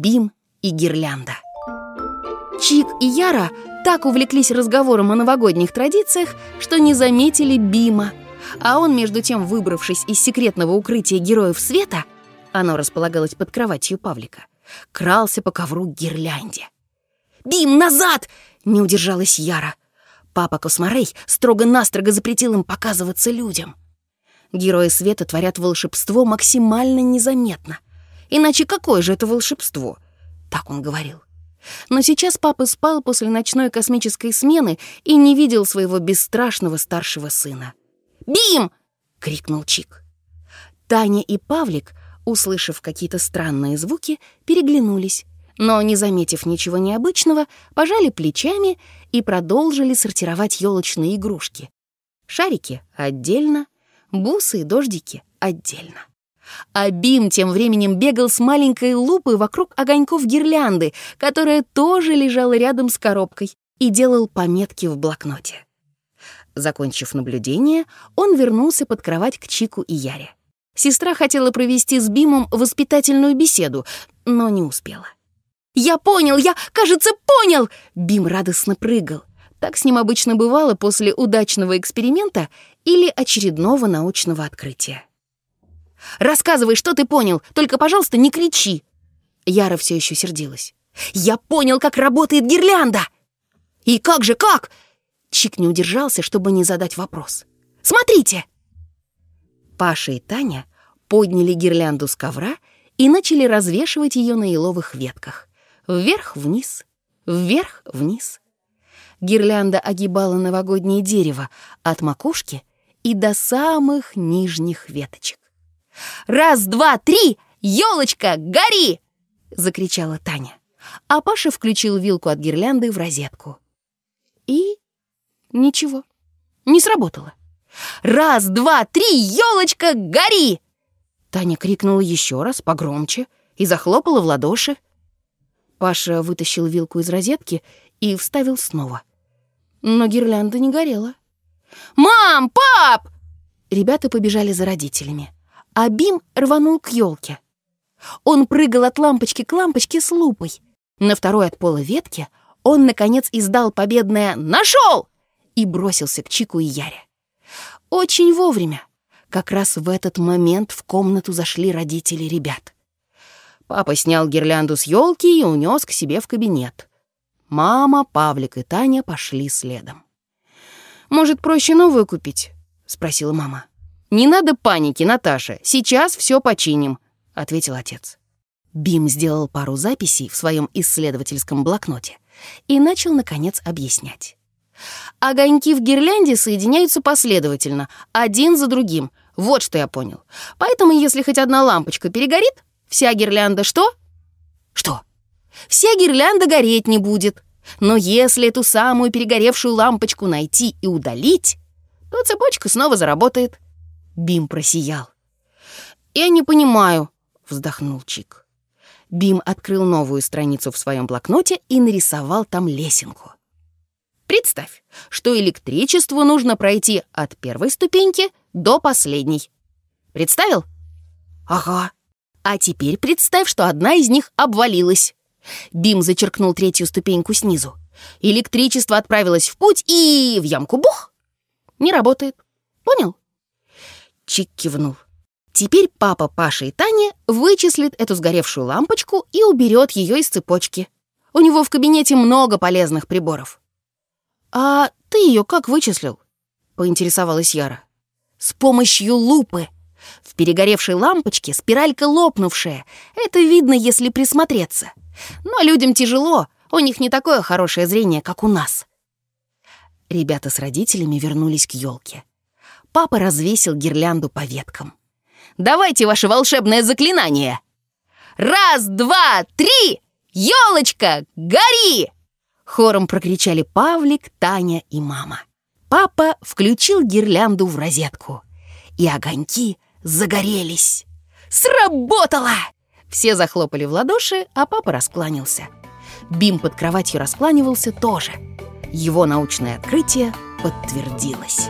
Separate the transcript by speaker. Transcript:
Speaker 1: Бим и гирлянда. Чик и Яра так увлеклись разговором о новогодних традициях, что не заметили Бима. А он, между тем, выбравшись из секретного укрытия героев света, оно располагалось под кроватью Павлика, крался по ковру гирлянде. «Бим, назад!» — не удержалась Яра. Папа Косморей строго-настрого запретил им показываться людям. Герои света творят волшебство максимально незаметно. Иначе какое же это волшебство? Так он говорил. Но сейчас папа спал после ночной космической смены и не видел своего бесстрашного старшего сына. «Бим!» — крикнул Чик. Таня и Павлик, услышав какие-то странные звуки, переглянулись, но, не заметив ничего необычного, пожали плечами и продолжили сортировать елочные игрушки. Шарики отдельно, бусы и дождики отдельно. А Бим тем временем бегал с маленькой лупой вокруг огоньков гирлянды, которая тоже лежала рядом с коробкой, и делал пометки в блокноте. Закончив наблюдение, он вернулся под кровать к Чику и Яре. Сестра хотела провести с Бимом воспитательную беседу, но не успела. «Я понял! Я, кажется, понял!» Бим радостно прыгал. Так с ним обычно бывало после удачного эксперимента или очередного научного открытия. «Рассказывай, что ты понял, только, пожалуйста, не кричи!» Яра все еще сердилась. «Я понял, как работает гирлянда!» «И как же, как?» Чик не удержался, чтобы не задать вопрос. «Смотрите!» Паша и Таня подняли гирлянду с ковра и начали развешивать ее на еловых ветках. Вверх-вниз, вверх-вниз. Гирлянда огибала новогоднее дерево от макушки и до самых нижних веточек. «Раз, два, три! елочка, гори!» — закричала Таня. А Паша включил вилку от гирлянды в розетку. И ничего, не сработало. «Раз, два, три! елочка, гори!» Таня крикнула еще раз, погромче, и захлопала в ладоши. Паша вытащил вилку из розетки и вставил снова. Но гирлянда не горела. «Мам! Пап!» Ребята побежали за родителями а Бим рванул к елке. Он прыгал от лампочки к лампочке с лупой. На второй от пола ветке он, наконец, издал победное «Нашел!» и бросился к Чику и Яре. Очень вовремя. Как раз в этот момент в комнату зашли родители ребят. Папа снял гирлянду с елки и унес к себе в кабинет. Мама, Павлик и Таня пошли следом. «Может, проще новую купить?» — спросила мама. «Не надо паники, Наташа, сейчас все починим», — ответил отец. Бим сделал пару записей в своем исследовательском блокноте и начал, наконец, объяснять. Огоньки в гирлянде соединяются последовательно, один за другим. Вот что я понял. Поэтому, если хоть одна лампочка перегорит, вся гирлянда что? Что? Вся гирлянда гореть не будет. Но если эту самую перегоревшую лампочку найти и удалить, то цепочка снова заработает. Бим просиял. «Я не понимаю», — вздохнул Чик. Бим открыл новую страницу в своем блокноте и нарисовал там лесенку. Представь, что электричеству нужно пройти от первой ступеньки до последней. Представил? Ага. А теперь представь, что одна из них обвалилась. Бим зачеркнул третью ступеньку снизу. Электричество отправилось в путь и в ямку бух. Не работает. Понял? Чик кивнул. Теперь папа, Паша и Таня вычислит эту сгоревшую лампочку и уберет ее из цепочки. У него в кабинете много полезных приборов. «А ты ее как вычислил?» — поинтересовалась Яра. «С помощью лупы. В перегоревшей лампочке спиралька лопнувшая. Это видно, если присмотреться. Но людям тяжело, у них не такое хорошее зрение, как у нас». Ребята с родителями вернулись к елке папа развесил гирлянду по веткам. «Давайте ваше волшебное заклинание!» «Раз, два, три! Елочка, гори!» Хором прокричали Павлик, Таня и мама. Папа включил гирлянду в розетку, и огоньки загорелись. «Сработало!» Все захлопали в ладоши, а папа раскланялся. Бим под кроватью раскланивался тоже. Его научное открытие подтвердилось.